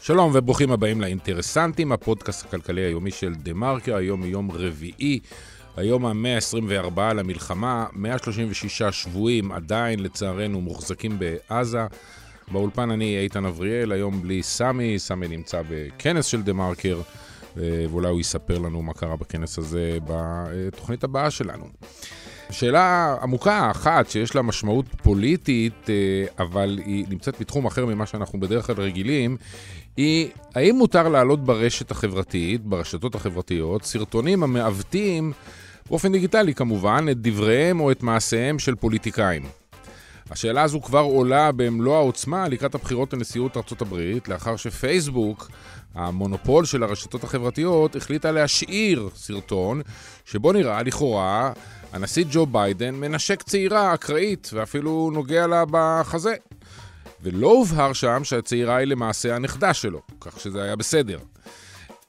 שלום וברוכים הבאים לאינטרסנטים, הפודקאסט הכלכלי היומי של דה מרקר, היום יום רביעי, היום ה-124 למלחמה, 136 שבויים עדיין לצערנו מוחזקים בעזה. באולפן אני איתן אבריאל, היום בלי סמי, סמי נמצא בכנס של דה מרקר, ואולי הוא יספר לנו מה קרה בכנס הזה בתוכנית הבאה שלנו. שאלה עמוקה אחת שיש לה משמעות פוליטית, אבל היא נמצאת בתחום אחר ממה שאנחנו בדרך כלל רגילים, היא האם מותר להעלות ברשת החברתית, ברשתות החברתיות, סרטונים המעוותים, באופן דיגיטלי כמובן, את דבריהם או את מעשיהם של פוליטיקאים. השאלה הזו כבר עולה במלוא העוצמה לקראת הבחירות לנשיאות ארצות הברית, לאחר שפייסבוק, המונופול של הרשתות החברתיות, החליטה להשאיר סרטון שבו נראה לכאורה הנשיא ג'ו ביידן מנשק צעירה אקראית ואפילו נוגע לה בחזה. ולא הובהר שם שהצעירה היא למעשה הנכדה שלו, כך שזה היה בסדר.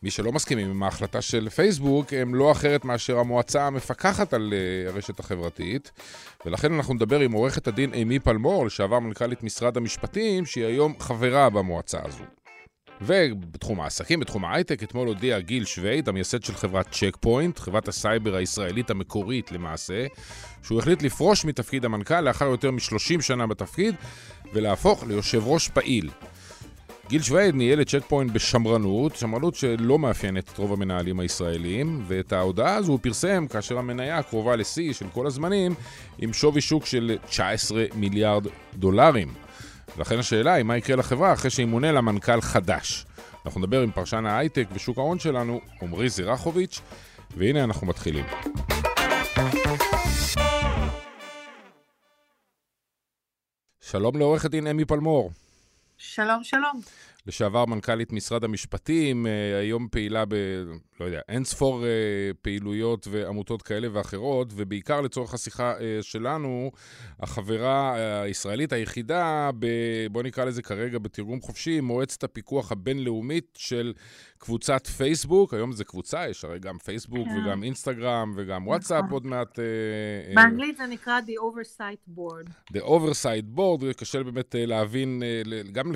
מי שלא מסכימים עם ההחלטה של פייסבוק הם לא אחרת מאשר המועצה המפקחת על uh, הרשת החברתית, ולכן אנחנו נדבר עם עורכת הדין אימי פלמור, לשעבר מנכ"לית משרד המשפטים, שהיא היום חברה במועצה הזו. ובתחום העסקים, בתחום ההייטק, אתמול הודיע גיל שווייד, המייסד של חברת צ'ק פוינט, חברת הסייבר הישראלית המקורית למעשה, שהוא החליט לפרוש מתפקיד המנכ"ל לאחר יותר מ-30 שנה בתפקיד, ולהפוך ליושב ראש פעיל. גיל שווייד ניהל את צ'ק פוינט בשמרנות, שמרנות שלא מאפיינת את רוב המנהלים הישראלים, ואת ההודעה הזו הוא פרסם כאשר המניה קרובה לשיא של כל הזמנים, עם שווי שוק של 19 מיליארד דולרים. ולכן השאלה היא מה יקרה לחברה אחרי שימונה לה מנכ"ל חדש. אנחנו נדבר עם פרשן ההייטק ושוק ההון שלנו, עמרי זירחוביץ', והנה אנחנו מתחילים. שלום לעורכת דין אמי פלמור. שלום, שלום. לשעבר מנכ"לית משרד המשפטים, אה, היום פעילה ב... לא יודע, אין ספור אה, פעילויות ועמותות כאלה ואחרות, ובעיקר לצורך השיחה אה, שלנו, החברה הישראלית היחידה, ב... בוא נקרא לזה כרגע בתרגום חופשי, מועצת הפיקוח הבינלאומית של קבוצת פייסבוק. היום זה קבוצה, יש הרי גם פייסבוק כן. וגם אינסטגרם וגם וואטסאפ נכון. עוד מעט. באנגלית זה נקרא The Oversight Board. The Oversight Board, קשה באמת להבין, גם,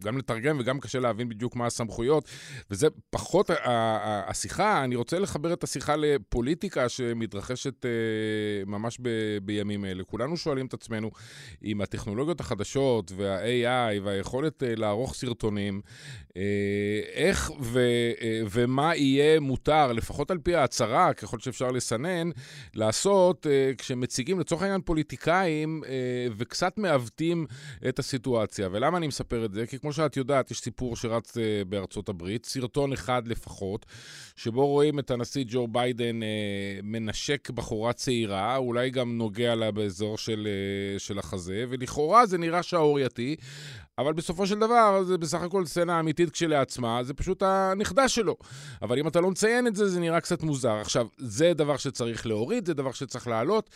גם לתרגם וגם קשה להבין בדיוק מה הסמכויות, וזה פחות השיחה, אני רוצה לחבר את השיחה לפוליטיקה שמתרחשת אה, ממש ב, בימים אלה. כולנו שואלים את עצמנו, אם הטכנולוגיות החדשות וה-AI והיכולת אה, לערוך סרטונים, אה, איך ו, ומה יהיה מותר, לפחות על פי ההצהרה, ככל שאפשר לסנן, לעשות כשמציגים לצורך העניין פוליטיקאים וקצת מעוותים את הסיטואציה. ולמה אני מספר את זה? כי כמו שאת יודעת, יש סיפור שרץ בארצות הברית, סרטון אחד לפחות, שבו רואים את הנשיא ג'ו ביידן אה, מנשק בחורה צעירה, אולי גם נוגע לה באזור של, אה, של החזה, ולכאורה זה נראה שערורייתי, אבל בסופו של דבר זה בסך הכל סצנה אמיתית כשלעצמה, זה פשוט הנכדה שלו. אבל אם אתה לא מציין את זה, זה נראה קצת מוזר. עכשיו, זה דבר שצריך להוריד, זה דבר שצריך להעלות.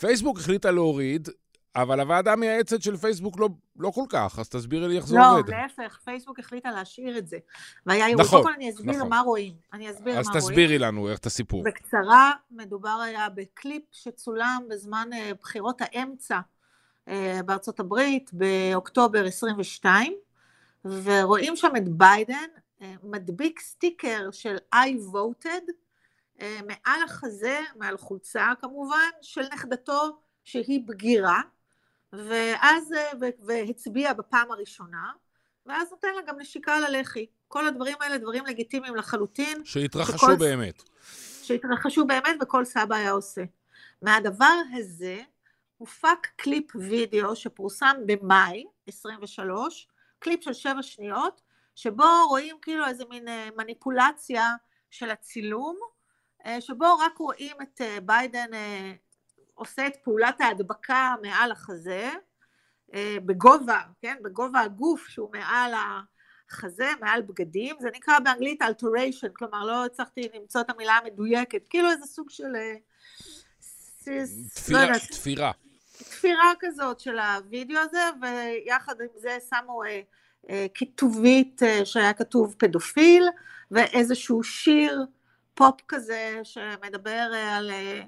פייסבוק החליטה להוריד, אבל הוועדה המייעצת של פייסבוק לא, לא כל כך, אז תסבירי לי איך זה לא, עובד. לא, להפך, פייסבוק החליטה להשאיר את זה. והיה ערעור. נכון, קודם כל אני אסביר נכון. מה רואים. אני אסביר מה רואים. אז תסבירי לנו איך את הסיפור. בקצרה, מדובר היה בקליפ שצולם בזמן uh, בחירות האמצע uh, בארצות הברית, באוקטובר 22, ורואים שם את ביידן uh, מדביק סטיקר של I voted, מעל החזה, מעל חולצה כמובן, של נכדתו שהיא בגירה. ואז, אה, והצביע בפעם הראשונה, ואז נותן לה גם נשיקה על הלחי. כל הדברים האלה דברים לגיטימיים לחלוטין. שהתרחשו שכל, באמת. שהתרחשו באמת וכל סבא היה עושה. מהדבר הזה הופק קליפ וידאו שפורסם במאי 23, קליפ של שבע שניות, שבו רואים כאילו איזה מין אה, מניפולציה של הצילום, אה, שבו רק רואים את ביידן עושה את פעולת ההדבקה מעל החזה, אה, בגובה, כן, בגובה הגוף שהוא מעל החזה, מעל בגדים, זה נקרא באנגלית alteration, כלומר לא הצלחתי למצוא את המילה המדויקת, כאילו איזה סוג של... אה, תפירה, לא תפירה. תפירה כזאת של הווידאו הזה, ויחד עם זה שמו אה, אה, כיתובית אה, שהיה כתוב פדופיל, ואיזשהו שיר פופ כזה שמדבר אה, על... אה,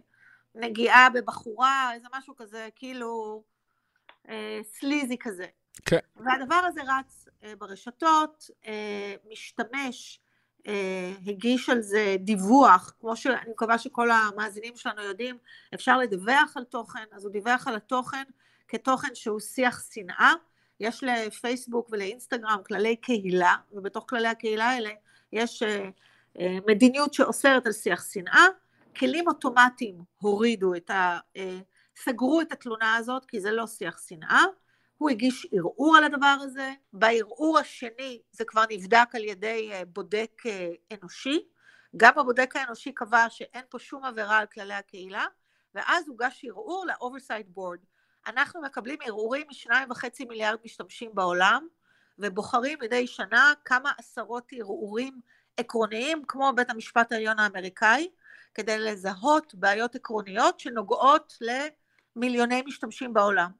נגיעה בבחורה, איזה משהו כזה, כאילו, אה, סליזי כזה. כן. והדבר הזה רץ אה, ברשתות, אה, משתמש אה, הגיש על זה דיווח, כמו שאני מקווה שכל המאזינים שלנו יודעים, אפשר לדווח על תוכן, אז הוא דיווח על התוכן כתוכן שהוא שיח שנאה. יש לפייסבוק ולאינסטגרם כללי קהילה, ובתוך כללי הקהילה האלה יש אה, אה, מדיניות שאוסרת על שיח שנאה. כלים אוטומטיים הורידו את ה... סגרו את התלונה הזאת, כי זה לא שיח שנאה. הוא הגיש ערעור על הדבר הזה, בערעור השני זה כבר נבדק על ידי אה, בודק אה, אנושי, גם הבודק האנושי קבע שאין פה שום עבירה על כללי הקהילה, ואז הוגש ערעור ל-oversight board. אנחנו מקבלים ערעורים משניים וחצי מיליארד משתמשים בעולם, ובוחרים מדי שנה כמה עשרות ערעורים עקרוניים, כמו בית המשפט העליון האמריקאי, כדי לזהות בעיות עקרוניות שנוגעות למיליוני משתמשים בעולם.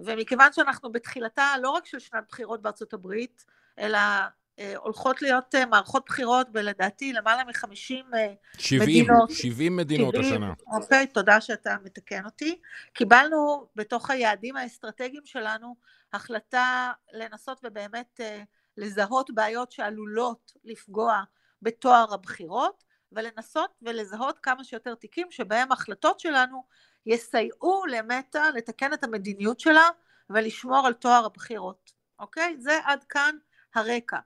ומכיוון שאנחנו בתחילתה לא רק של שנת בחירות בארצות הברית, אלא אה, הולכות להיות אה, מערכות בחירות בלדעתי למעלה מ-50 אה, מדינות. 70 מדינות 70, השנה. אוקיי, תודה שאתה מתקן אותי. קיבלנו בתוך היעדים האסטרטגיים שלנו החלטה לנסות ובאמת לזהות בעיות שעלולות לפגוע בתואר הבחירות, ולנסות ולזהות כמה שיותר תיקים שבהם החלטות שלנו יסייעו למטא לתקן את המדיניות שלה ולשמור על טוהר הבחירות, אוקיי? זה עד כאן הרקע.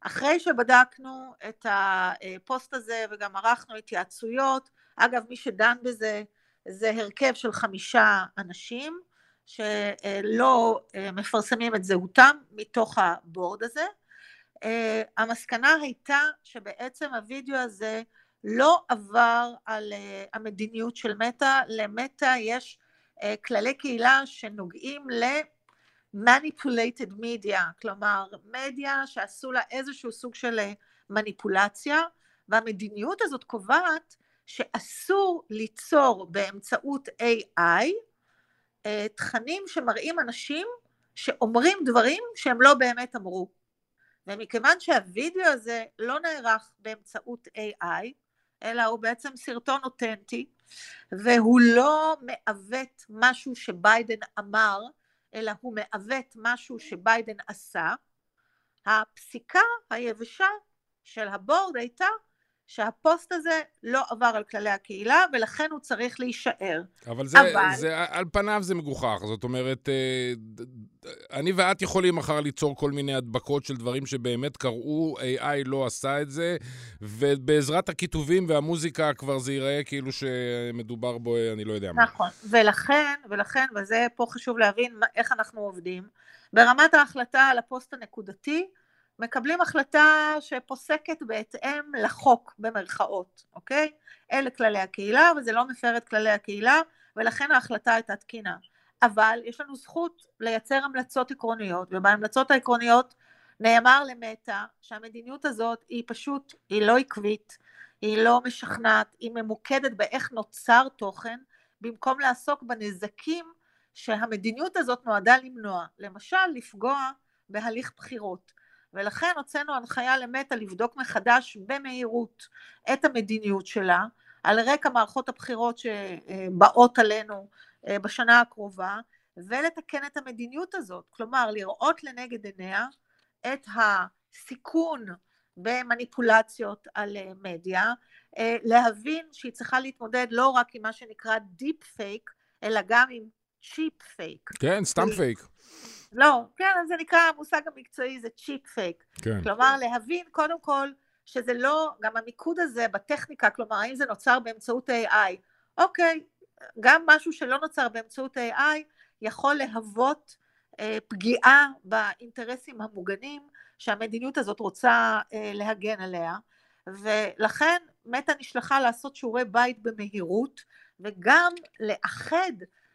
אחרי שבדקנו את הפוסט הזה וגם ערכנו התייעצויות, אגב מי שדן בזה זה הרכב של חמישה אנשים שלא אה, מפרסמים את זהותם מתוך הבורד הזה. אה, המסקנה הייתה שבעצם הווידאו הזה לא עבר על uh, המדיניות של מטא, למטא יש uh, כללי קהילה שנוגעים ל-manipulated media, כלומר מדיה שעשו לה איזשהו סוג של מניפולציה, והמדיניות הזאת קובעת שאסור ליצור באמצעות AI תכנים שמראים אנשים שאומרים דברים שהם לא באמת אמרו. ומכיוון שהווידאו הזה לא נערך באמצעות AI, אלא הוא בעצם סרטון אותנטי, והוא לא מעוות משהו שביידן אמר, אלא הוא מעוות משהו שביידן עשה. הפסיקה היבשה של הבורד הייתה שהפוסט הזה לא עבר על כללי הקהילה, ולכן הוא צריך להישאר. אבל זה, אבל... זה על פניו זה מגוחך. זאת אומרת, אה, אני ואת יכולים מחר ליצור כל מיני הדבקות של דברים שבאמת קראו, AI לא עשה את זה, ובעזרת הכיתובים והמוזיקה כבר זה ייראה כאילו שמדובר בו, אני לא יודע מה. נכון, ולכן, ולכן, וזה פה חשוב להבין איך אנחנו עובדים, ברמת ההחלטה על הפוסט הנקודתי, מקבלים החלטה שפוסקת בהתאם לחוק במרכאות, אוקיי? אלה כללי הקהילה וזה לא מפר את כללי הקהילה ולכן ההחלטה הייתה תקינה. אבל יש לנו זכות לייצר המלצות עקרוניות ובהמלצות העקרוניות נאמר למטה שהמדיניות הזאת היא פשוט, היא לא עקבית, היא לא משכנעת, היא ממוקדת באיך נוצר תוכן במקום לעסוק בנזקים שהמדיניות הזאת נועדה למנוע, למשל לפגוע בהליך בחירות. ולכן הוצאנו הנחיה למטה לבדוק מחדש במהירות את המדיניות שלה, על רקע מערכות הבחירות שבאות עלינו אה, בשנה הקרובה, ולתקן את המדיניות הזאת, כלומר לראות לנגד עיניה את הסיכון במניפולציות על אה, מדיה, אה, להבין שהיא צריכה להתמודד לא רק עם מה שנקרא deep fake, אלא גם עם cheap fake. כן, סתם פייק. לא, כן, זה נקרא, המושג המקצועי זה cheap fake. כן. כלומר, להבין קודם כל שזה לא, גם המיקוד הזה בטכניקה, כלומר, האם זה נוצר באמצעות AI. אוקיי, גם משהו שלא נוצר באמצעות AI יכול להוות אה, פגיעה באינטרסים המוגנים שהמדיניות הזאת רוצה אה, להגן עליה, ולכן מטה נשלחה לעשות שיעורי בית במהירות, וגם לאחד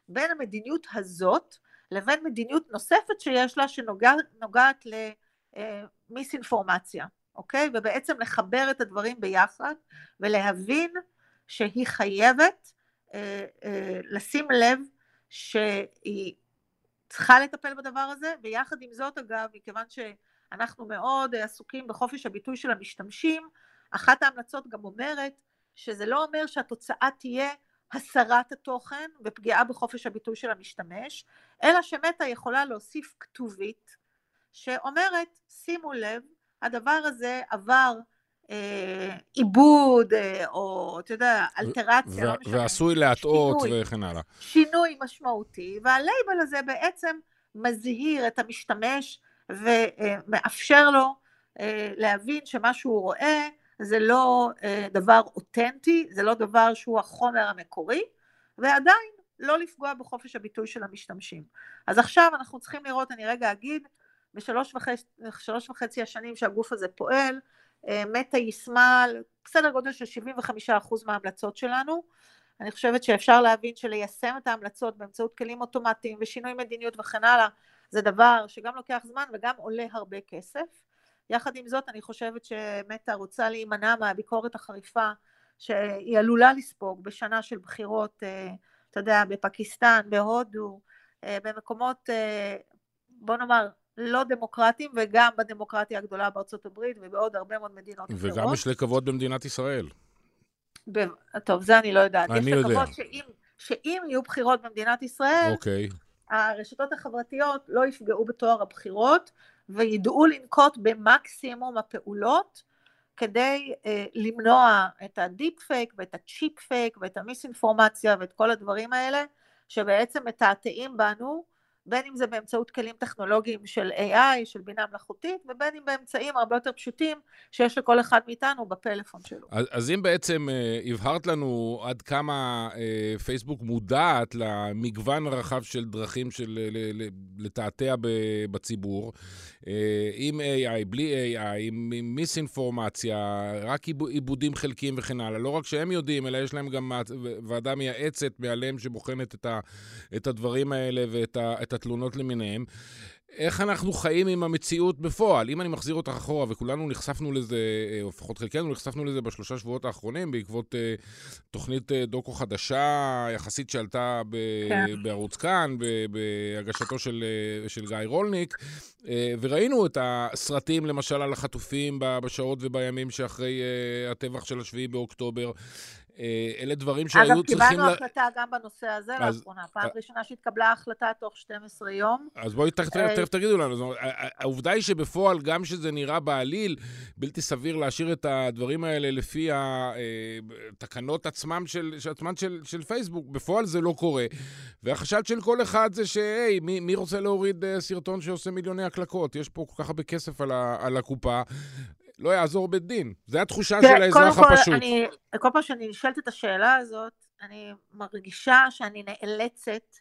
בין המדיניות הזאת לבין מדיניות נוספת שיש לה שנוגעת למיסאינפורמציה, אוקיי? ובעצם לחבר את הדברים ביחד ולהבין שהיא חייבת אה, אה, לשים לב שהיא צריכה לטפל בדבר הזה, ויחד עם זאת אגב, מכיוון שאנחנו מאוד עסוקים בחופש הביטוי של המשתמשים, אחת ההמלצות גם אומרת שזה לא אומר שהתוצאה תהיה הסרת התוכן ופגיעה בחופש הביטוי של המשתמש, אלא שמטה יכולה להוסיף כתובית שאומרת, שימו לב, הדבר הזה עבר אה, עיבוד, אה, או אתה יודע, אלטרציה, לא משנה. ועשוי להטעות וכן הלאה. שינוי משמעותי, והלייבל הזה בעצם מזהיר את המשתמש ומאפשר לו אה, להבין שמה שהוא רואה זה לא דבר אותנטי, זה לא דבר שהוא החומר המקורי, ועדיין לא לפגוע בחופש הביטוי של המשתמשים. אז עכשיו אנחנו צריכים לראות, אני רגע אגיד, בשלוש וחצי, וחצי השנים שהגוף הזה פועל, אה, מטה יישמה בסדר גודל של 75% מההמלצות שלנו. אני חושבת שאפשר להבין שליישם את ההמלצות באמצעות כלים אוטומטיים ושינוי מדיניות וכן הלאה, זה דבר שגם לוקח זמן וגם עולה הרבה כסף. יחד עם זאת, אני חושבת שמטה רוצה להימנע מהביקורת החריפה שהיא עלולה לספוג בשנה של בחירות, אה, אתה יודע, בפקיסטן, בהודו, אה, במקומות, בוא נאמר, לא דמוקרטיים, וגם בדמוקרטיה הגדולה בארצות הברית ובעוד הרבה מאוד מדינות אחרות. וגם יש לקוות במדינת ישראל. ב... טוב, זה אני לא יודעת. אני יודע. יש לקוות שאם, שאם יהיו בחירות במדינת ישראל, אוקיי. הרשתות החברתיות לא יפגעו בטוהר הבחירות, וידעו לנקוט במקסימום הפעולות כדי אה, למנוע את ה deep fake ואת ה cheap fake ואת המיסאינפורמציה ואת כל הדברים האלה, שבעצם מתעתעים בנו. בין אם זה באמצעות כלים טכנולוגיים של AI, של בינה מלאכותית, ובין אם באמצעים הרבה יותר פשוטים שיש לכל אחד מאיתנו בפלאפון שלו. אז, אז אם בעצם uh, הבהרת לנו עד כמה uh, פייסבוק מודעת למגוון הרחב של דרכים של לתעתע בציבור, uh, עם AI, בלי AI, עם, עם מיסאינפורמציה, רק עיבודים חלקיים וכן הלאה, לא רק שהם יודעים, אלא יש להם גם ועדה מייעצת מעליהם שבוחנת את, ה, את הדברים האלה ואת ה, את התלונות למיניהם. איך אנחנו חיים עם המציאות בפועל? אם אני מחזיר אותך אחורה, וכולנו נחשפנו לזה, אה, או לפחות חלקנו נחשפנו לזה בשלושה שבועות האחרונים, בעקבות uh, תוכנית uh, דוקו חדשה יחסית שעלתה ב- כן. בערוץ כאן, בהגשתו של, uh, של גיא רולניק, uh, וראינו את הסרטים, למשל, על החטופים בשעות ובימים שאחרי uh, הטבח של השביעי באוקטובר. אה, אלה דברים שהיו צריכים... אגב, קיבלנו לה... החלטה גם בנושא הזה אז... לאחרונה. פעם אה- ראשונה שהתקבלה החלטה תוך 12 יום. אז בואי תכף אה, תגידו לנו. העובדה היא שבפועל, גם שזה נראה בעליל, בלתי סביר להשאיר את הדברים האלה לפי התקנות של, עצמן של, של פייסבוק, בפועל זה לא קורה. והחשד של כל אחד זה שהי, מי, מי רוצה להוריד סרטון שעושה מיליוני הקלקות? יש פה כל כך הרבה כסף על, ה, על הקופה. לא יעזור בית דין. זו התחושה של האזרח כל, הפשוט. אני, כל פעם שאני נשאלת את השאלה הזאת, אני מרגישה שאני נאלצת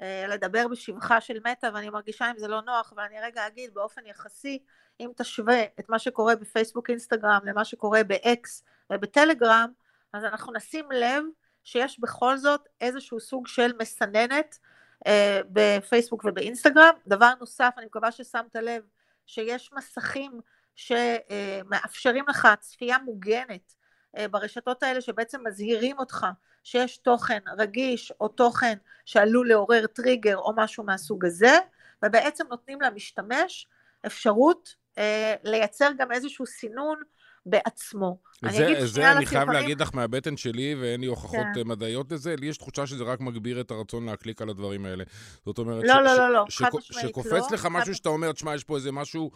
אה, לדבר בשבחה של מטא, ואני מרגישה אם זה לא נוח, אבל אני רגע אגיד באופן יחסי, אם תשווה את מה שקורה בפייסבוק אינסטגרם למה שקורה באקס ובטלגרם, אז אנחנו נשים לב שיש בכל זאת איזשהו סוג של מסננת אה, בפייסבוק ובאינסטגרם. דבר נוסף, אני מקווה ששמת לב, שיש מסכים שמאפשרים לך צפייה מוגנת אה, ברשתות האלה שבעצם מזהירים אותך שיש תוכן רגיש או תוכן שעלול לעורר טריגר או משהו מהסוג הזה ובעצם נותנים למשתמש אפשרות אה, לייצר גם איזשהו סינון בעצמו. זה, אני, זה אני חייב להגיד לך מהבטן שלי, ואין לי הוכחות כן. אה, מדעיות לזה, לי יש תחושה שזה רק מגביר את הרצון להקליק על הדברים האלה. זאת אומרת, לא, ש, לא, לא, לא, חד משמעית לא. שקופץ לך משהו שאתה אומר, תשמע, יש פה איזה משהו,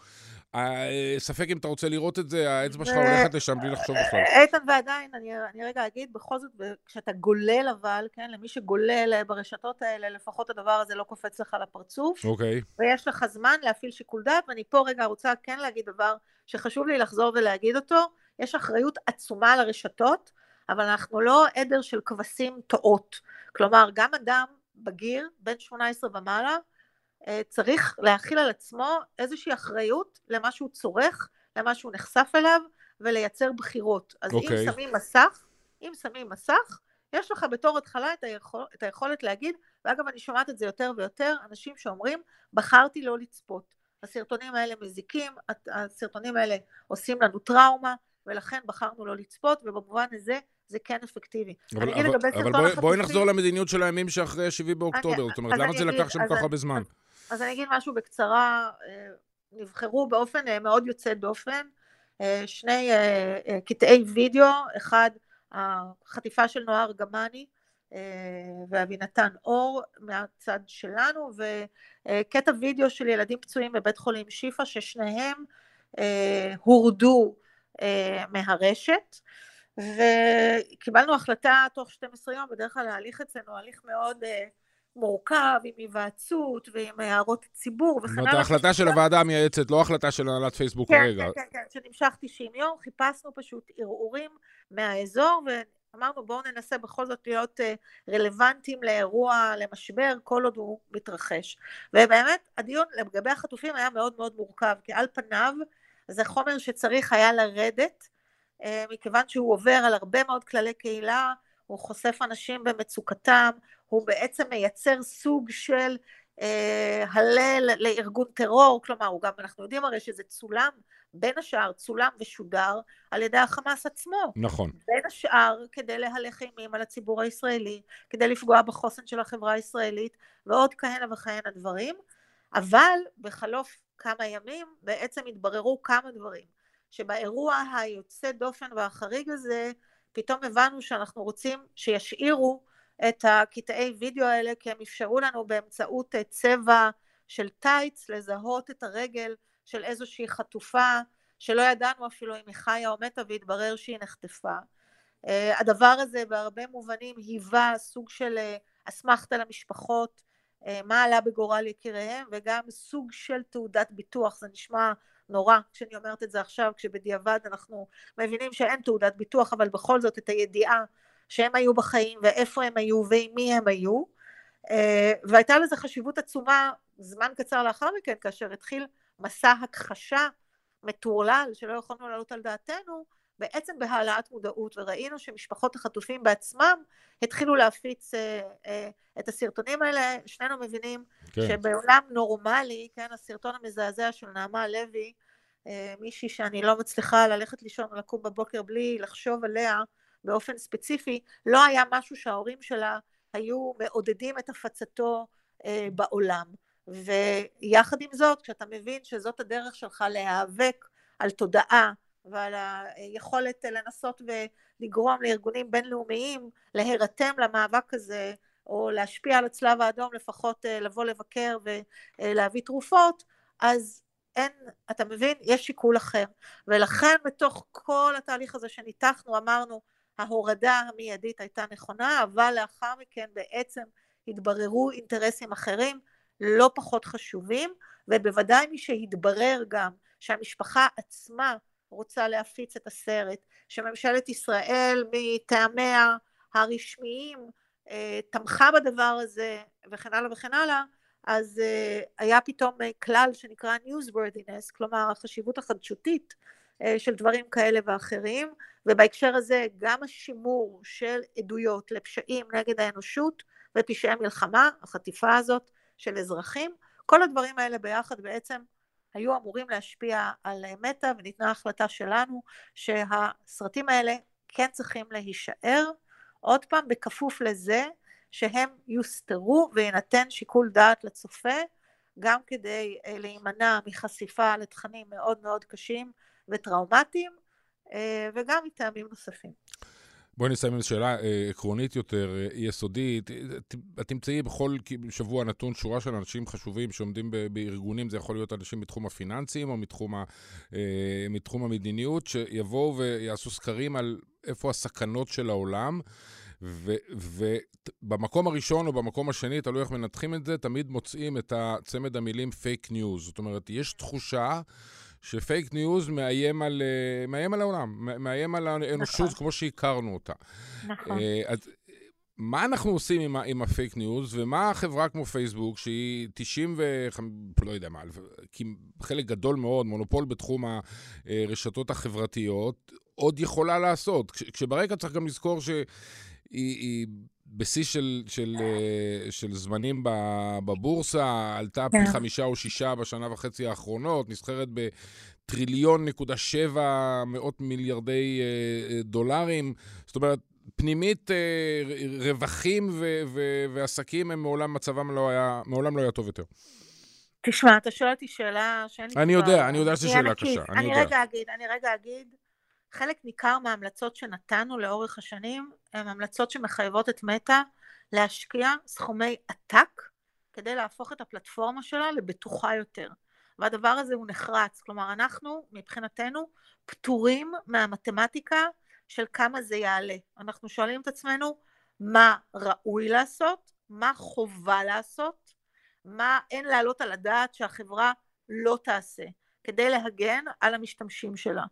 ספק אם אתה רוצה לראות את זה, האצבע שלך הולכת לשם בלי לחשוב בכלל. איתן, ועדיין, אני, אני רגע אגיד, בכל זאת, כשאתה גולל אבל, כן, למי שגולל אה, ברשתות האלה, לפחות הדבר הזה לא קופץ לך לפרצוף. אוקיי. ויש לך זמן להפעיל שיקול דעת, ואני פה רגע רוצה כן להגיד דבר שחשוב לי לחזור ולהגיד אותו, יש אחריות עצומה על הרשתות, אבל אנחנו לא עדר של כבשים טועות. כלומר, גם אדם בגיר, בן 18 ומעלה, אה, צריך להכיל על עצמו איזושהי אחריות למה שהוא צורך, למה שהוא נחשף אליו, ולייצר בחירות. אז okay. אם אוקיי. שמים מסך, אם שמים מסך, יש לך בתור התחלה את, היכול, את היכולת להגיד, ואגב אני שומעת את זה יותר ויותר, אנשים שאומרים, בחרתי לא לצפות. הסרטונים האלה מזיקים, הסרטונים האלה עושים לנו טראומה, ולכן בחרנו לא לצפות, ובמובן הזה זה כן אפקטיבי. אבל, אבל, אבל בואי, בואי נחזור למדיניות של הימים שאחרי 7 באוקטובר, אני, זאת אומרת, למה זה לקח שם כל כך הרבה זמן? אז, אני אגיד משהו בקצרה, אה, נבחרו באופן אה, מאוד יוצא דופן, אה, שני קטעי וידאו, אחד החטיפה של נועה ארגמני, ואבינתן אור מהצד שלנו, וקטע וידאו של ילדים פצועים בבית חולים שיפא, ששניהם הורדו מהרשת. וקיבלנו החלטה תוך 12 יום, בדרך כלל ההליך אצלנו הליך מאוד מורכב, עם היוועצות ועם הערות הציבור וכן הלאה. זאת ההחלטה של הוועדה המייעצת, לא החלטה של הנהלת פייסבוק כן, כרגע. כן, כן, כן, שנמשך 90 יום, חיפשנו פשוט ערעורים מהאזור, ואמרנו בואו ננסה בכל זאת להיות uh, רלוונטיים לאירוע, למשבר, כל עוד הוא מתרחש. ובאמת, הדיון לגבי החטופים היה מאוד מאוד מורכב, כי על פניו זה חומר שצריך היה לרדת, אה, מכיוון שהוא עובר על הרבה מאוד כללי קהילה, הוא חושף אנשים במצוקתם, הוא בעצם מייצר סוג של אה, הלל לארגון טרור, כלומר, הוא גם, אנחנו יודעים הרי שזה צולם, בין השאר צולם ושודר על ידי החמאס עצמו. נכון. בין השאר כדי להלך אימים על הציבור הישראלי, כדי לפגוע בחוסן של החברה הישראלית, ועוד כהנה וכהנה דברים, אבל בחלוף כמה ימים בעצם התבררו כמה דברים. שבאירוע היוצא דופן והחריג הזה, פתאום הבנו שאנחנו רוצים שישאירו את הקטעי וידאו האלה, כי הם אפשרו לנו באמצעות צבע של טייץ לזהות את הרגל של איזושהי חטופה, שלא ידענו אפילו אם היא חיה או מתה, והתברר שהיא נחטפה. אה, הדבר הזה בהרבה מובנים היווה סוג של אה, אסמכתה למשפחות, אה, מה עלה בגורל יקיריהם, וגם סוג של תעודת ביטוח, זה נשמע נורא כשאני אומרת את זה עכשיו, כשבדיעבד אנחנו מבינים שאין תעודת ביטוח, אבל בכל זאת את הידיעה שהם היו בחיים ואיפה הם היו ועם מי הם היו. אה, והייתה לזה חשיבות עצומה זמן קצר לאחר מכן, כאשר התחיל מסע הכחשה מטורלל שלא יכולנו להעלות על דעתנו, בעצם בהעלאת מודעות, וראינו שמשפחות החטופים בעצמם התחילו להפיץ אה, אה, את הסרטונים האלה, שנינו מבינים כן. שבעולם נורמלי, כן, הסרטון המזעזע של נעמה לוי, אה, מישהי שאני לא מצליחה ללכת לישון ולקום בבוקר בלי לחשוב עליה באופן ספציפי, לא היה משהו שההורים שלה היו מעודדים את הפצתו אה, בעולם. ויחד עם זאת, כשאתה מבין שזאת הדרך שלך להיאבק על תודעה ועל היכולת לנסות ולגרום לארגונים בינלאומיים להירתם למאבק הזה, או להשפיע על הצלב האדום, לפחות אה, לבוא לבקר ולהביא תרופות, אז אין, אתה מבין, יש שיקול אחר. ולכן בתוך כל התהליך הזה שניתחנו, אמרנו, ההורדה המיידית הייתה נכונה, אבל לאחר מכן בעצם התבררו אינטרסים אחרים לא פחות חשובים, ובוודאי מי שהתברר גם שהמשפחה עצמה רוצה להפיץ את הסרט, שממשלת ישראל מטעמיה הרשמיים אה, תמכה בדבר הזה וכן הלאה וכן הלאה, אז אה, היה פתאום כלל שנקרא newsworthiness, כלומר החשיבות החדשותית אה, של דברים כאלה ואחרים, ובהקשר הזה גם השימור של עדויות לפשעים נגד האנושות ופשעי מלחמה, החטיפה הזאת של אזרחים, כל הדברים האלה ביחד בעצם היו אמורים להשפיע על מטא וניתנה החלטה שלנו שהסרטים האלה כן צריכים להישאר, עוד פעם בכפוף לזה שהם יוסתרו ויינתן שיקול דעת לצופה גם כדי אה, להימנע מחשיפה לתכנים מאוד מאוד קשים וטראומטיים אה, וגם מטעמים נוספים. בואי נסיים עם שאלה אה, עקרונית יותר, אה, יסודית. את תמצאי בכל שבוע נתון שורה של אנשים חשובים שעומדים בארגונים, זה יכול להיות אנשים מתחום הפיננסים או מתחום, ה, אה, מתחום המדיניות, שיבואו ויעשו סקרים על איפה הסכנות של העולם. ובמקום הראשון או במקום השני, תלוי איך מנתחים את זה, תמיד מוצאים את הצמד המילים פייק ניוז. זאת אומרת, יש תחושה שפייק ניוז מאיים על, uh, מאיים על העולם, מאיים על האנושות נכון. כמו שהכרנו אותה. נכון. Uh, אז מה אנחנו עושים עם, עם הפייק ניוז, ומה החברה כמו פייסבוק, שהיא 95, לא יודע מה, חלק גדול מאוד, מונופול בתחום הרשתות החברתיות, עוד יכולה לעשות? כש, כשברקע צריך גם לזכור שהיא... בשיא של, של, אה, של זמנים בבורסה, עלתה פי כן. חמישה או שישה בשנה וחצי האחרונות, נסחרת בטריליון נקודה שבע מאות מיליארדי אה, אה, דולרים. זאת אומרת, פנימית, רווחים ו- ו- ועסקים הם מעולם מצבם לא היה, מעולם לא היה טוב יותר. תשמע, אתה שואל אותי שאלה שאין לי אני יודע, אני יודע שזו שאלה קשה. אני, אני רגע אגיד, אני רגע אגיד חלק ניכר מההמלצות שנתנו לאורך השנים הן המלצות שמחייבות את מטא להשקיע סכומי עתק כדי להפוך את הפלטפורמה שלה לבטוחה יותר. והדבר הזה הוא נחרץ, כלומר אנחנו מבחינתנו פטורים מהמתמטיקה של כמה זה יעלה. אנחנו שואלים את עצמנו מה ראוי לעשות, מה חובה לעשות, מה אין להעלות על הדעת שהחברה לא תעשה, כדי להגן על המשתמשים שלה.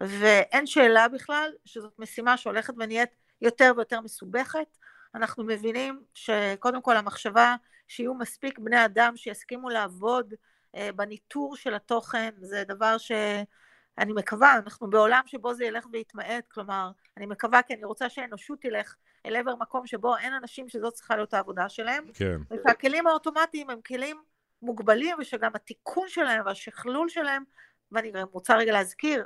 ואין שאלה בכלל שזאת משימה שהולכת ונהיית יותר ויותר מסובכת. אנחנו מבינים שקודם כל המחשבה שיהיו מספיק בני אדם שיסכימו לעבוד אה, בניטור של התוכן, זה דבר שאני מקווה, אנחנו בעולם שבו זה ילך ויתמעט, כלומר, אני מקווה כי אני רוצה שהאנושות תלך אל עבר מקום שבו אין אנשים שזאת צריכה להיות העבודה שלהם, כן. ושהכלים האוטומטיים הם כלים מוגבלים, ושגם התיקון שלהם והשכלול שלהם, ואני רוצה רגע להזכיר,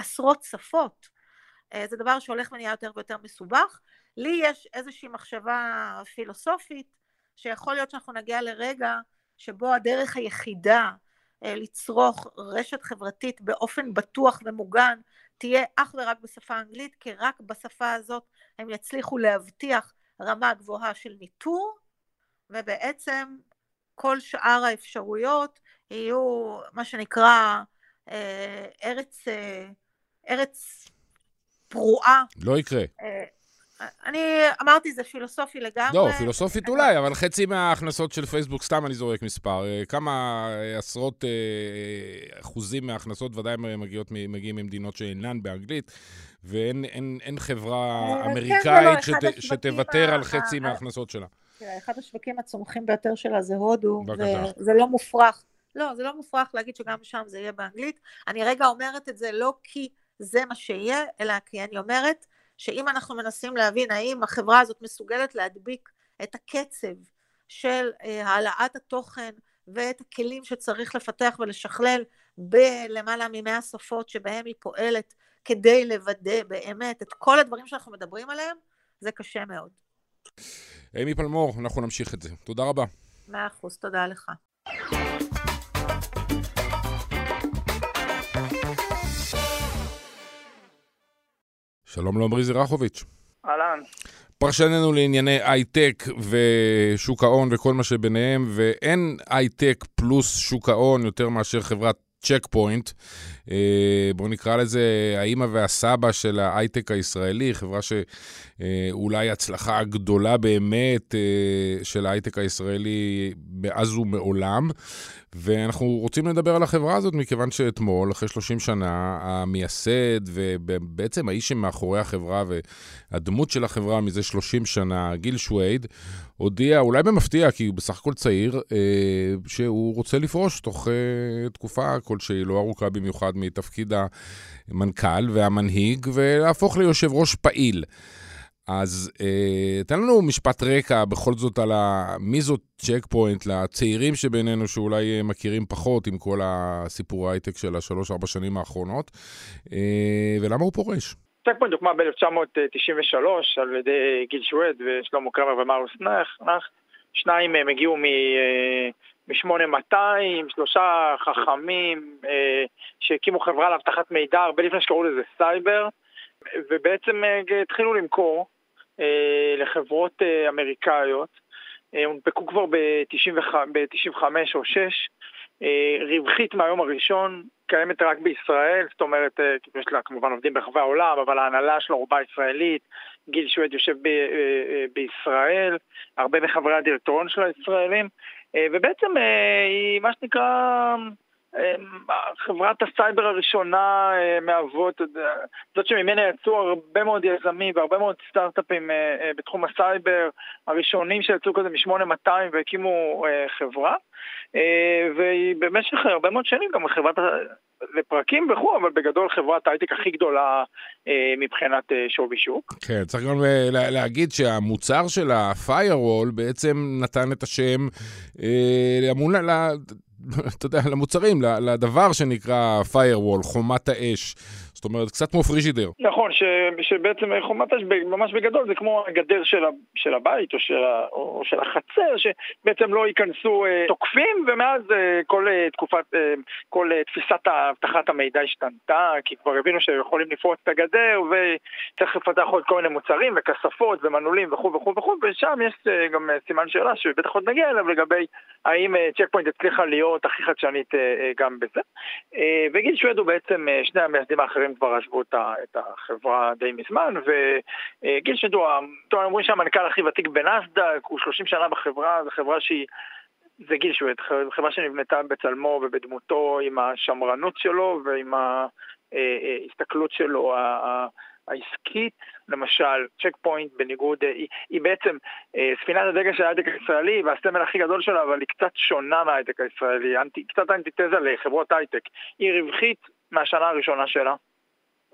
בעשרות שפות, אה, זה דבר שהולך ונהיה יותר ויותר מסובך. לי יש איזושהי מחשבה פילוסופית, שיכול להיות שאנחנו נגיע לרגע שבו הדרך היחידה אה, לצרוך רשת חברתית באופן בטוח ומוגן תהיה אך ורק בשפה האנגלית, כי רק בשפה הזאת הם יצליחו להבטיח רמה גבוהה של ניטור, ובעצם כל שאר האפשרויות יהיו מה שנקרא אה, ארץ, ארץ פרועה. לא יקרה. אני אמרתי, זה פילוסופי לגמרי. לא, פילוסופית אולי, אבל חצי מההכנסות של פייסבוק, סתם אני זורק מספר, אה, כמה עשרות אה, אחוזים מההכנסות ודאי מגיעות, מגיעים ממדינות שאינן באנגלית, ואין אין, אין חברה כן, אמריקאית לא, שת, שתוותר על חצי מההכנסות שלה. אחד השווקים הצומחים ביותר שלה זה הודו. וזה לא מופרך. לא, זה לא מופרך להגיד שגם שם זה יהיה באנגלית. אני רגע אומרת את זה לא כי זה מה שיהיה, אלא כי אני אומרת שאם אנחנו מנסים להבין האם החברה הזאת מסוגלת להדביק את הקצב של אה, העלאת התוכן ואת הכלים שצריך לפתח ולשכלל בלמעלה ממאה שפות שבהם היא פועלת כדי לוודא באמת את כל הדברים שאנחנו מדברים עליהם, זה קשה מאוד. אמי פלמור, אנחנו נמשיך את זה. תודה רבה. מאה אחוז, תודה לך. שלום לעמרי זרחוביץ'. אהלן. פרשננו לענייני הייטק ושוק ההון וכל מה שביניהם, ואין הייטק פלוס שוק ההון יותר מאשר חברת צ'ק פוינט. בואו נקרא לזה האימא והסבא של ההייטק הישראלי, חברה שאולי הצלחה הגדולה באמת אה, של ההייטק הישראלי מאז ומעולם. ואנחנו רוצים לדבר על החברה הזאת מכיוון שאתמול, אחרי 30 שנה, המייסד ובעצם האיש שמאחורי החברה והדמות של החברה מזה 30 שנה, גיל שווייד, הודיע, אולי במפתיע, כי הוא בסך הכל צעיר, אה, שהוא רוצה לפרוש תוך אה, תקופה כלשהי, לא ארוכה במיוחד מתפקיד המנכ"ל והמנהיג, ולהפוך ליושב ראש פעיל. אז אה, תן לנו משפט רקע בכל זאת על ה... מי זאת צ'ק פוינט לצעירים שבינינו שאולי אה, מכירים פחות עם כל הסיפור ההייטק של השלוש-ארבע שנים האחרונות, אה, ולמה הוא פורש? צ'ק פוינט הוקמה ב-1993 על ידי גיל שוויד ושלמה קרמר ומרוס נח. שניים מהם הגיעו מ... מ-8200, שלושה חכמים אה, שהקימו חברה לאבטחת מידע הרבה לפני שקראו לזה סייבר, ובעצם אה, התחילו למכור אה, לחברות אה, אמריקאיות, הונפקו כבר ב-95 או 6, רווחית מהיום הראשון, קיימת רק בישראל, זאת אומרת, יש לה כמובן עובדים ברחבי העולם, אבל ההנהלה שלה רובה ישראלית, גיל שוויד יושב ב- בישראל, הרבה מחברי הדירקטוריון שלה ישראלים, ובעצם היא מה שנקרא חברת הסייבר הראשונה אה, מהוות, זאת שממנה יצאו הרבה מאוד יזמים והרבה מאוד סטארט-אפים אה, אה, בתחום הסייבר, הראשונים שיצאו כזה מ-8200 והקימו חברה, והיא במשך הרבה מאוד שנים גם חברת, לפרקים וכו', אבל בגדול חברת ההייטק הכי גדולה מבחינת שווי שוק. כן, צריך גם להגיד שהמוצר של ה-firewall בעצם נתן את השם, אתה יודע, למוצרים, לדבר שנקרא firewall, חומת האש. זאת אומרת, קצת כמו פריג'ידר. נכון, ש, שבעצם חומת אש ממש בגדול זה כמו הגדר של, ה, של הבית או של, ה, או של החצר, שבעצם לא ייכנסו אה, תוקפים, ומאז אה, כל אה, תקופת, אה, כל אה, תפיסת אבטחת המידע השתנתה, כי כבר הבינו שיכולים לפרוץ את הגדר, וצריך לפתח עוד כל מיני מוצרים וכספות ומנעולים וכו' וכו' וכו', ושם יש אה, גם אה, סימן שאלה שבטח עוד נגיע אליו לגבי האם צ'ק פוינט הצליחה להיות הכי חדשנית אה, אה, גם בזה. אה, וגיל שווד הוא בעצם, אה, שני המייסדים האחרים הם כבר עזבו את החברה די מזמן, וגיל שדו, אומרים שהמנכ"ל הכי ותיק בנסדק, הוא 30 שנה בחברה, זו חברה שהיא... זה גיל שוויד, חברה שנבנתה בצלמו ובדמותו עם השמרנות שלו ועם ההסתכלות שלו העסקית, למשל, צ'ק פוינט בניגוד, היא, היא בעצם ספינת הדגל של ההייטק הישראלי והסמל הכי גדול שלה, אבל היא קצת שונה מההייטק הישראלי, אנטי, קצת אנטיתזה לחברות הייטק. היא רווחית מהשנה הראשונה שלה,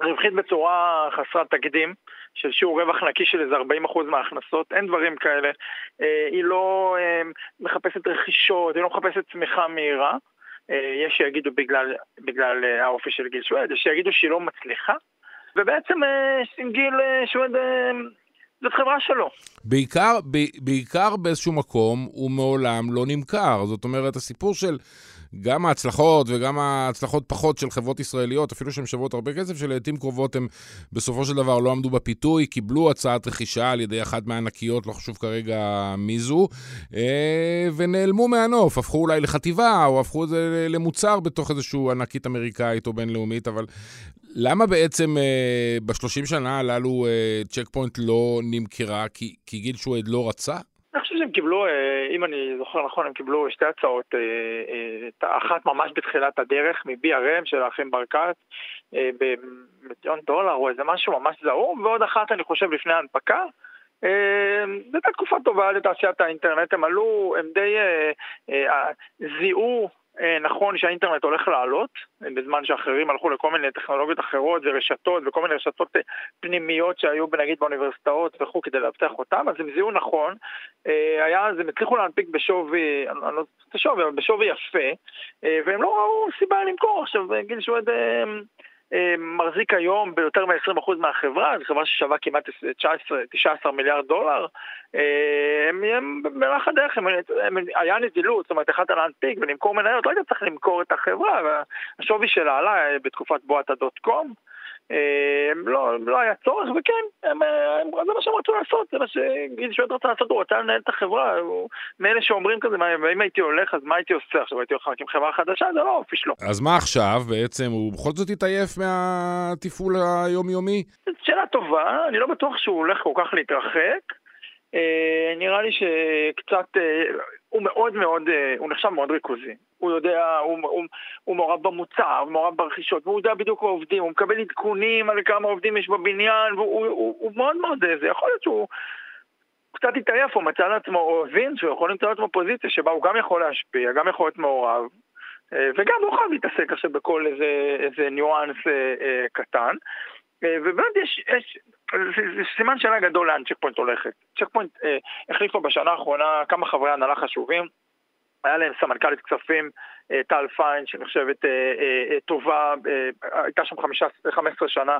רווחית בצורה חסרת תקדים, של שיעור רווח נקי של איזה 40% מההכנסות, אין דברים כאלה. אה, היא לא אה, מחפשת רכישות, היא לא מחפשת צמיחה מהירה. אה, יש שיגידו בגלל, בגלל האופי של גיל שוויד, יש שיגידו שהיא לא מצליחה, ובעצם גיל שוויד זאת חברה שלו. בעיקר, בעיקר באיזשהו מקום הוא מעולם לא נמכר. זאת אומרת, הסיפור של גם ההצלחות וגם ההצלחות פחות של חברות ישראליות, אפילו שהן שוות הרבה כסף, שלעיתים קרובות הן בסופו של דבר לא עמדו בפיתוי, קיבלו הצעת רכישה על ידי אחת מהענקיות, לא חשוב כרגע מי זו, אה, ונעלמו מהנוף, הפכו אולי לחטיבה, או הפכו את זה למוצר בתוך איזושהי ענקית אמריקאית או בינלאומית, אבל למה בעצם אה, בשלושים שנה הללו אה, צ'ק פוינט לא נמכרה? כי, כי גיל שועד לא רצה? קיבלו, אה, אם אני זוכר נכון, הם קיבלו שתי הצעות, אה, אה, אחת ממש בתחילת הדרך מ-BRM של האחים ברקת, במיליון דולר או איזה משהו ממש זעום, ועוד אחת אני חושב לפני ההנפקה. זו הייתה תקופה טובה לתעשיית האינטרנט, הם עלו, הם די זיהו נכון שהאינטרנט הולך לעלות, בזמן שאחרים הלכו לכל מיני טכנולוגיות אחרות ורשתות וכל מיני רשתות אה, פנימיות שהיו נגיד באוניברסיטאות וכו' כדי לאבטח אותם, אז הם זיהו נכון, אה, היה, אז הם הצליחו להנפיק בשווי, אני לא זוכר את השווי, אבל בשווי יפה, והם לא ראו סיבה למכור. עכשיו, גיל שועד מחזיק היום ביותר מ-20% מהחברה, זו חברה ששווה כמעט 19, 19 מיליארד דולר, אה, הם, הם במהלך הדרך, הם, הם, היה נזילות, זאת אומרת, יכלת להנפיק ולמכור מניות, לא היית צריך למכור את החברה, והשווי שלה עלה בתקופת בועת הדוט קום. אה, לא, לא היה צורך, וכן, הם, הם, זה מה שהם רצו לעשות, זה מה שגיל שואל רצה לעשות, הוא רצה לנהל את החברה, הוא מאלה שאומרים כזה, אם הייתי הולך, אז מה הייתי עושה עכשיו, הייתי הולך להקים חברה חדשה, זה לא האופי שלו. אז מה עכשיו בעצם, הוא בכל זאת התעייף מהתפעול היומיומי? שאלה טובה, אני לא בטוח שהוא הולך כל כך להתרחק. אה, נראה לי שקצת, אה, הוא מאוד מאוד, אה, הוא נחשב מאוד ריכוזי. הוא יודע, הוא, הוא, הוא מעורב במוצר, הוא מעורב ברכישות, והוא יודע בדיוק העובדים, הוא מקבל עדכונים על כמה עובדים יש בבניין, והוא הוא, הוא מאוד מאוד, זה יכול להיות שהוא קצת התעייף, הוא מצא לעצמו, הוא הבין שהוא יכול למצוא לעצמו פוזיציה שבה הוא גם יכול להשפיע, גם יכול להיות מעורב, וגם הוא חייב להתעסק עכשיו בכל איזה, איזה ניואנס קטן. ובאמת יש, יש זה, זה סימן שאלה גדול לאן צ'ק פוינט הולכת. צ'ק פוינט אה, החליפו בשנה האחרונה כמה חברי הנהלה חשובים. היה להם סמנכ"לית כספים, אה, טל פיין, שנחשבת אה, אה, אה, טובה, אה, הייתה שם חמישה, 15 שנה.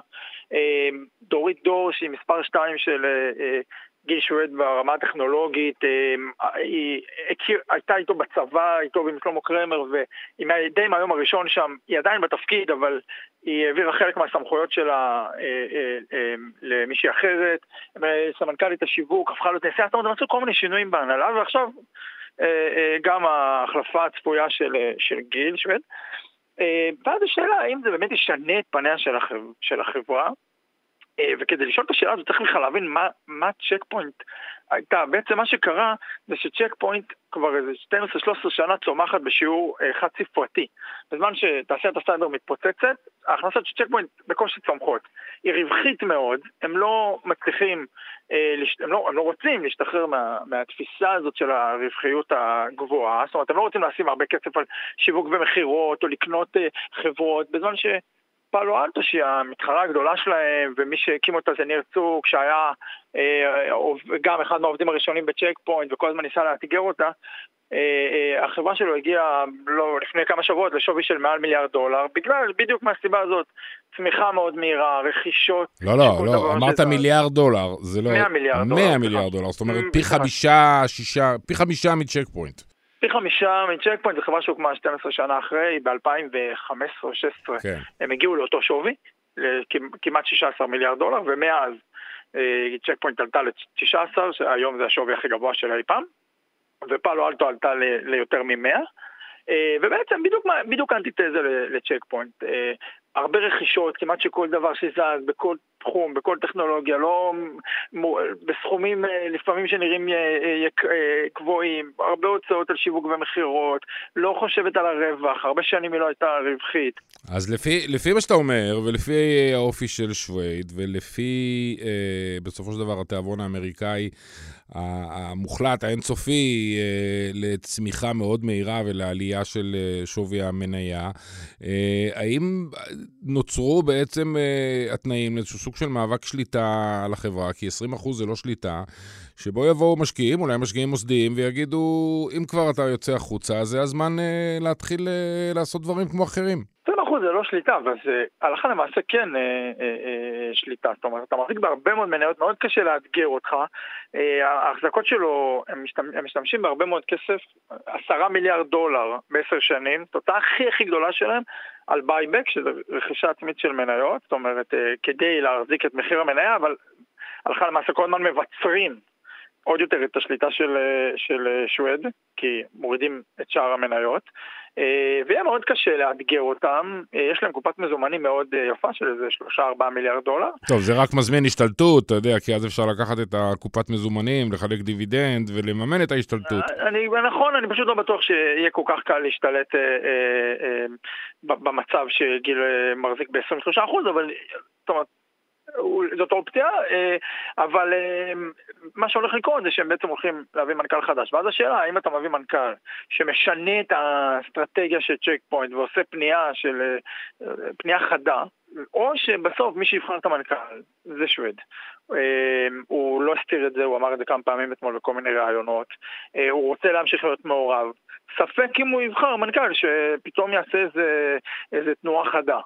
אה, דורית דור, שהיא מספר 2 של אה, אה, גיל שועד ברמה הטכנולוגית, אה, היא הכיר, הייתה איתו בצבא, איתו ועם שלמה קרמר, והיא די מהיום הראשון שם, היא עדיין בתפקיד, אבל היא העבירה חלק מהסמכויות שלה אה, אה, למישהי אחרת, סמנכ"לית השיווק, הפכה להיות נשיאה, זאת אומרת, עשו כל מיני שינויים בהנהלה, ועכשיו גם ההחלפה הצפויה של, של גיל שוויד. ואז השאלה האם זה באמת ישנה את פניה של החברה, אה, וכדי לשאול את השאלה הזאת צריך בכלל להבין מה, מה צ'ק פוינט הייתה. בעצם מה שקרה זה שצ'ק פוינט כבר איזה 12-13 שנה צומחת בשיעור אה, חד ספרתי. בזמן שתעשיית הסייבר מתפוצצת, ההכנסות של צ'ק פוינט בקושי צומחות. היא רווחית מאוד, הם לא מצליחים, אה, הם, לא, הם לא רוצים להשתחרר מה, מהתפיסה הזאת של הרווחיות הגבוהה, זאת אומרת הם לא רוצים לשים הרבה כסף על שיווק ומכירות או לקנות חברות, בזמן ש... פאלו אלטו שהיא המתחרה הגדולה שלהם ומי שהקים אותה זה ניר צוק שהיה אה, גם אחד מהעובדים הראשונים בצ'ק פוינט וכל הזמן ניסה לאתגר אותה החברה שלו הגיעה לא, לפני כמה שבועות לשווי של מעל מיליארד דולר, בגלל, בדיוק מהסיבה הזאת, צמיחה מאוד מהירה, רכישות. לא, לא, לא, אמרת מיליארד דולר, זה לא... 100 מיליארד דולר. 100 מיליארד דולר, זאת אומרת פי חמישה, שישה, פי חמישה מצ'ק פוינט. פי חמישה מצ'ק פוינט, זו חברה שהוקמה 12 שנה אחרי, ב-2015 או 2016, כן. הם הגיעו לאותו שווי, כמעט 16 מיליארד דולר, ומאז צ'ק פוינט עלתה ל-19, שהיום זה השווי הכי גבוה של אי פעם, ופאלו אלטו עלתה ליותר מ-100. ובעצם בדיוק, בדיוק אנטיתזה לצ'ק פוינט. הרבה רכישות, כמעט שכל דבר שזז, בכל תחום, בכל טכנולוגיה, לא בסכומים אה, לפעמים שנראים אה, אה, גבוהים, הרבה הוצאות על שיווק ומכירות, לא חושבת על הרווח, הרבה שנים היא לא הייתה רווחית. אז לפי, לפי מה שאתה אומר, ולפי האופי של שווייד, ולפי אה, בסופו של דבר התיאבון האמריקאי, המוחלט, האינסופי, לצמיחה מאוד מהירה ולעלייה של שווי המניה. האם נוצרו בעצם התנאים לאיזשהו סוג של מאבק שליטה על החברה? כי 20% זה לא שליטה, שבו יבואו משקיעים, אולי משקיעים מוסדיים, ויגידו, אם כבר אתה יוצא החוצה, זה הזמן להתחיל לעשות דברים כמו אחרים. אחוז זה לא שליטה, אבל זה הלכה למעשה כן אה, אה, אה, שליטה. זאת אומרת, אתה מחזיק בהרבה מאוד מניות, מאוד קשה לאתגר אותך. אה, ההחזקות שלו, הם, משתמש, הם משתמשים בהרבה מאוד כסף, עשרה מיליארד דולר בעשר שנים, זאת ההוצאה הכי הכי גדולה שלהם על buyback, שזה רכישה עצמית של מניות, זאת אומרת, אה, כדי להחזיק את מחיר המניה, אבל הלכה למעשה כל הזמן מבצרים עוד יותר את השליטה של, אה, של אה, שווד, כי מורידים את שאר המניות. אה, ויהיה מאוד קשה לאתגר אותם, יש להם קופת מזומנים מאוד יפה של איזה 3-4 מיליארד דולר. טוב, זה רק מזמין השתלטות, אתה יודע, כי אז אפשר לקחת את הקופת מזומנים, לחלק דיבידנד ולממן את ההשתלטות. אני, נכון, אני פשוט לא בטוח שיהיה כל כך קל להשתלט אה, אה, אה, במצב שגיל מחזיק ב-23%, אבל זאת אומרת, זאת אופציה, אה, אבל אה, מה שהולך לקרות זה שהם בעצם הולכים להביא מנכ"ל חדש. ואז השאלה, האם אתה מביא מנכ"ל שמשנה את האסטרטגיה של צ'ק פוינט ועושה פנייה של, אה, פנייה חדה, או שבסוף מי שיבחר את המנכ"ל זה שוויד. הוא לא הסתיר את זה, הוא אמר את זה כמה פעמים אתמול בכל מיני ראיונות. הוא רוצה להמשיך להיות מעורב. ספק אם הוא יבחר מנכ"ל שפתאום יעשה איזה, איזה תנועה חדה.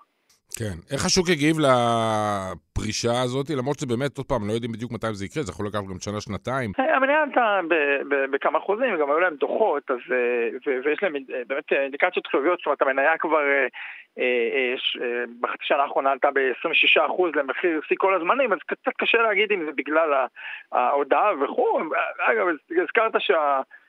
כן. איך השוק הגיב לפרישה הזאת? למרות שזה באמת, עוד פעם, לא יודעים בדיוק מתי זה יקרה, זה יכול לקחת גם שנה-שנתיים. אה, המניה עלתה בכמה אחוזים, גם היו להם דוחות, אז, אה, ויש להם אה, באמת אינדיקציות חיוביות, זאת אומרת, המניה כבר בחצי שנה האחרונה עלתה ב-26% למחיר שיא כל הזמנים, אז קצת קשה להגיד אם זה בגלל ההודעה וכו'. אגב, הזכרת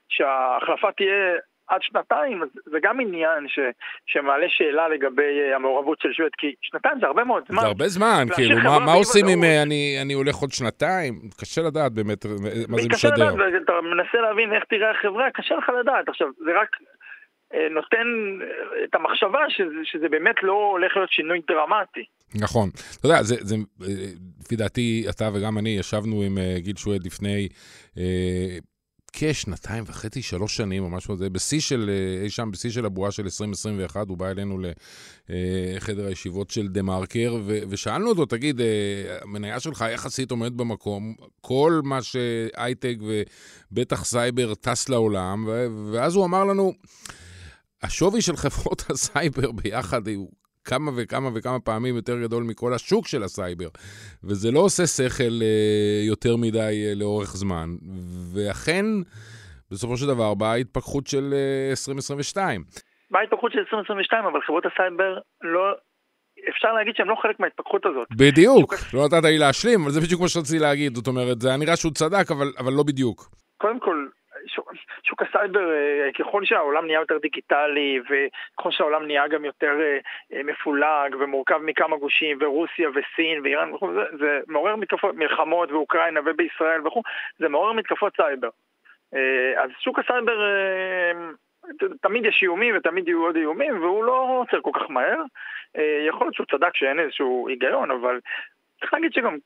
שההחלפה תהיה עד שנתיים, זה גם עניין ש, שמעלה שאלה לגבי אה, המעורבות של שוויד, כי שנתיים זה הרבה מאוד זמן. זה הרבה זמן, כאילו, מה, מה עושים אם אה, אני, אני הולך עוד שנתיים? קשה לדעת באמת אה, מה זה משדר. קשה לדעת, אתה מנסה להבין איך תראה החברה, קשה לך לדעת. עכשיו, זה רק נותן את המחשבה שזה, שזה באמת לא הולך להיות שינוי דרמטי. נכון. אתה יודע, זה, זה, לפי דעתי, אתה וגם אני ישבנו עם גיל שוויד לפני כשנתיים וחצי, שלוש שנים או משהו כזה, בשיא של, אה, אי שם בשיא של הבועה של 2021, הוא בא אלינו לחדר הישיבות של דה מרקר, ושאלנו אותו, תגיד, אה, המניה שלך יחסית עומדת במקום, כל מה שהייטק ובטח סייבר טס לעולם, ואז הוא אמר לנו, השווי של חברות הסייבר ביחד הוא כמה וכמה וכמה פעמים יותר גדול מכל השוק של הסייבר, וזה לא עושה שכל אה, יותר מדי אה, לאורך זמן. ואכן, בסופו של דבר באה ההתפכחות של אה, 2022. באה ההתפכחות של 2022, אבל חברות הסייבר לא... אפשר להגיד שהם לא חלק מההתפכחות הזאת. בדיוק, לא נתת לי להשלים, אבל זה בדיוק מה שרציתי להגיד. זאת אומרת, זה היה נראה שהוא צדק, אבל, אבל לא בדיוק. קודם כל, שוק הסייבר, אה, ככל שהעולם נהיה יותר דיגיטלי וככל שהעולם נהיה גם יותר אה, אה, מפולג ומורכב מכמה גושים ורוסיה וסין ואיראן וכו', זה, זה מעורר מתקפות, מלחמות באוקראינה ובישראל וכו', זה מעורר מתקפות סייבר. אז שוק הסייבר, תמיד יש איומים ותמיד יהיו עוד איומים והוא לא עוצר כל כך מהר. יכול להיות שהוא צדק שאין איזשהו היגיון, אבל צריך להגיד שגם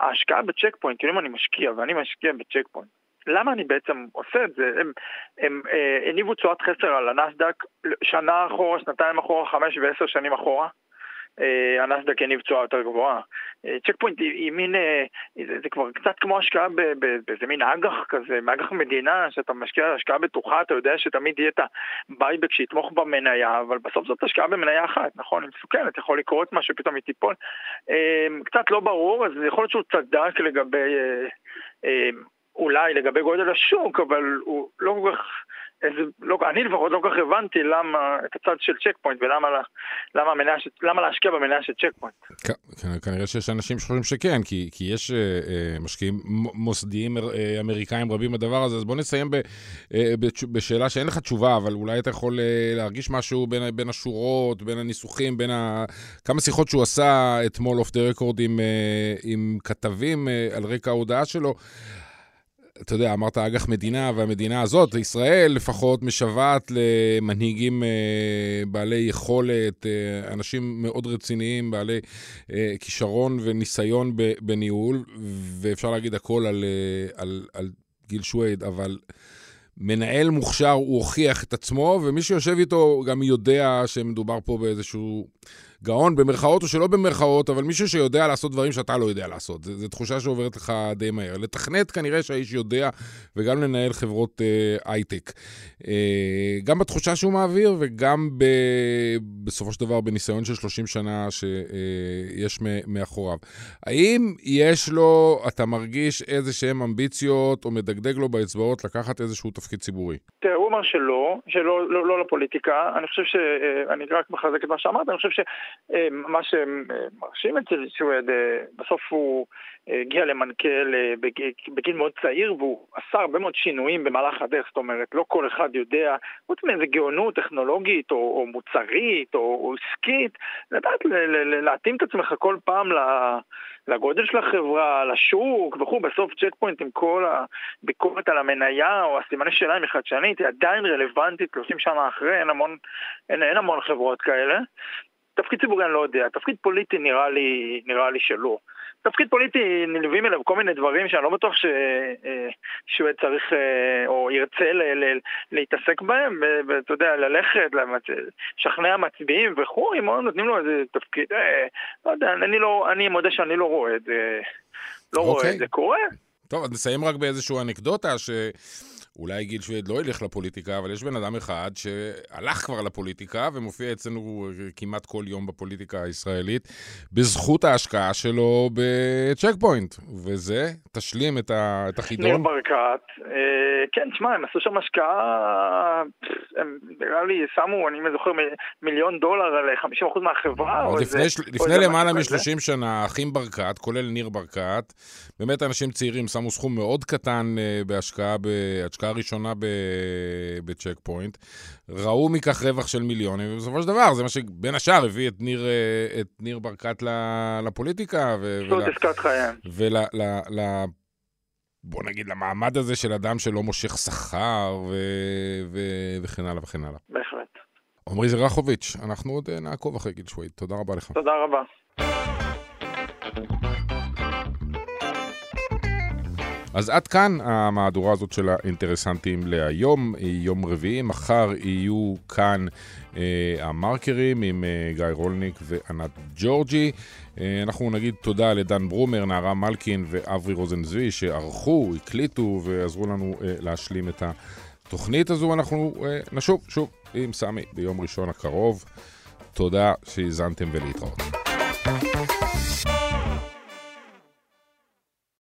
ההשקעה בצ'ק פוינט, כאילו אם אני משקיע ואני משקיע בצ'ק פוינט למה אני בעצם עושה את זה? הם, הם אה, הניבו תשואת חסר על הנסדק שנה אחורה, שנתיים אחורה, חמש ועשר שנים אחורה. אה, הנסדק יניב תשואה יותר גבוהה. צ'ק פוינט היא מין, זה, זה כבר קצת כמו השקעה באיזה מין אג"ח כזה, מאג"ח מדינה, שאתה משקיע השקעה בטוחה, אתה יודע שתמיד יהיה את ה buyback שיתמוך במניה, אבל בסוף זאת השקעה במניה אחת, נכון? היא מסוכנת, יכול לקרות משהו, פתאום היא תיפול. קצת לא ברור, אז יכול להיות שהוא צדק לגבי... אולי לגבי גודל השוק, אבל הוא לא כל כך... איזה, לא, אני לפחות לא כל כך הבנתי למה, את הצד של צ'ק פוינט ולמה למה, המניה, למה להשקיע במניה של צ'ק פוינט. כנראה שיש אנשים שחושבים שכן, כי, כי יש uh, משקיעים מוסדיים uh, אמריקאים רבים בדבר הזה, אז בוא נסיים ב, uh, בשאלה שאין לך תשובה, אבל אולי אתה יכול uh, להרגיש משהו בין, בין השורות, בין הניסוחים, בין ה... כמה שיחות שהוא עשה אתמול אוף דה רקורד עם כתבים uh, על רקע ההודעה שלו. אתה יודע, אמרת אג"ח מדינה, והמדינה הזאת, ישראל לפחות, משוועת למנהיגים אה, בעלי יכולת, אה, אנשים מאוד רציניים, בעלי אה, כישרון וניסיון בניהול, ואפשר להגיד הכל על, על, על גיל שווייד, אבל... מנהל מוכשר, הוא הוכיח את עצמו, ומי שיושב איתו גם יודע שמדובר פה באיזשהו גאון, במרכאות או שלא במרכאות, אבל מישהו שיודע לעשות דברים שאתה לא יודע לעשות. זו תחושה שעוברת לך די מהר. לתכנת כנראה שהאיש יודע, וגם לנהל חברות אה, הייטק. אה, גם בתחושה שהוא מעביר, וגם ב, בסופו של דבר בניסיון של 30 שנה שיש אה, מאחוריו. האם יש לו, אתה מרגיש איזה שהן אמביציות, או מדגדג לו באצבעות לקחת איזשהו תפקיד ציבורי? תראה, הוא אמר שלא, שלא לא, לא לפוליטיקה. אני חושב ש... אה, אני רק מחזק את מה שאמרת, אני חושב ש... מה שמרשים אצל סואד, אה, בסוף הוא אה, הגיע למנכ"ל בגיל מאוד צעיר והוא עשה הרבה מאוד שינויים במהלך הדרך, זאת אומרת, לא כל אחד יודע, חוץ מאיזה גאונות טכנולוגית או, או מוצרית או, או עסקית, לדעת להתאים את עצמך כל פעם לגודל של החברה, לשוק וכו', בסוף צ'ק פוינט עם כל הביקורת על המניה או הסימני שאלה היא חדשנית, היא עדיין רלוונטית 30 שנה אחרי, אין המון, אין, אין המון חברות כאלה. תפקיד ציבורי אני לא יודע, תפקיד פוליטי נראה לי, נראה לי שלא. תפקיד פוליטי נלווים אליו כל מיני דברים שאני לא בטוח ש... אה, שהוא צריך אה, או ירצה ל... ל... להתעסק בהם, ואתה יודע, ללכת, לשכנע מצביעים וכו', אם נותנים לו איזה תפקיד, אה, לא יודע, אני, לא, אני מודה שאני לא רואה את זה, לא okay. רואה את אוקיי. זה קורה. טוב, אז נסיים רק באיזושהי אנקדוטה, ש... אולי גיל שוויד לא ילך לפוליטיקה, אבל יש בן אדם אחד שהלך כבר לפוליטיקה ומופיע אצלנו כמעט כל יום בפוליטיקה הישראלית, בזכות ההשקעה שלו בצ'ק פוינט. וזה, תשלים את, ה, את החידון. ניר ברקת, אה, כן, תשמע, הם עשו שם השקעה, הם נראה לי שמו, אני זוכר, מיליון דולר על 50% מהחברה. עוד לפני, איזה, לפני למעלה מ-30 שנה, אחים ברקת, כולל ניר ברקת, באמת אנשים צעירים שמו סכום מאוד קטן אה, בהשקעה, בהשקעה הראשונה בצ'ק פוינט, ראו מכך רווח של מיליונים, ובסופו של דבר זה מה שבין השאר הביא את ניר, אה, את ניר ברקת לפוליטיקה. פשוט עסקת חייהם. ול... בוא נגיד, למעמד הזה של אדם שלא מושך שכר ו... ו... וכן הלאה וכן הלאה. בהחלט. עמרי זרחוביץ', אנחנו עוד אה, נעקוב אחרי גיל שווייד. תודה רבה לך. תודה רבה. אז עד כאן המהדורה הזאת של האינטרסנטים להיום, יום רביעי, מחר יהיו כאן אה, המרקרים עם אה, גיא רולניק וענת ג'ורג'י. אה, אנחנו נגיד תודה לדן ברומר, נערה מלקין ואברי רוזנזוי שערכו, הקליטו ועזרו לנו אה, להשלים את התוכנית הזו. אנחנו אה, נשוב שוב עם סמי ביום ראשון הקרוב. תודה שהאזנתם ולהתראות.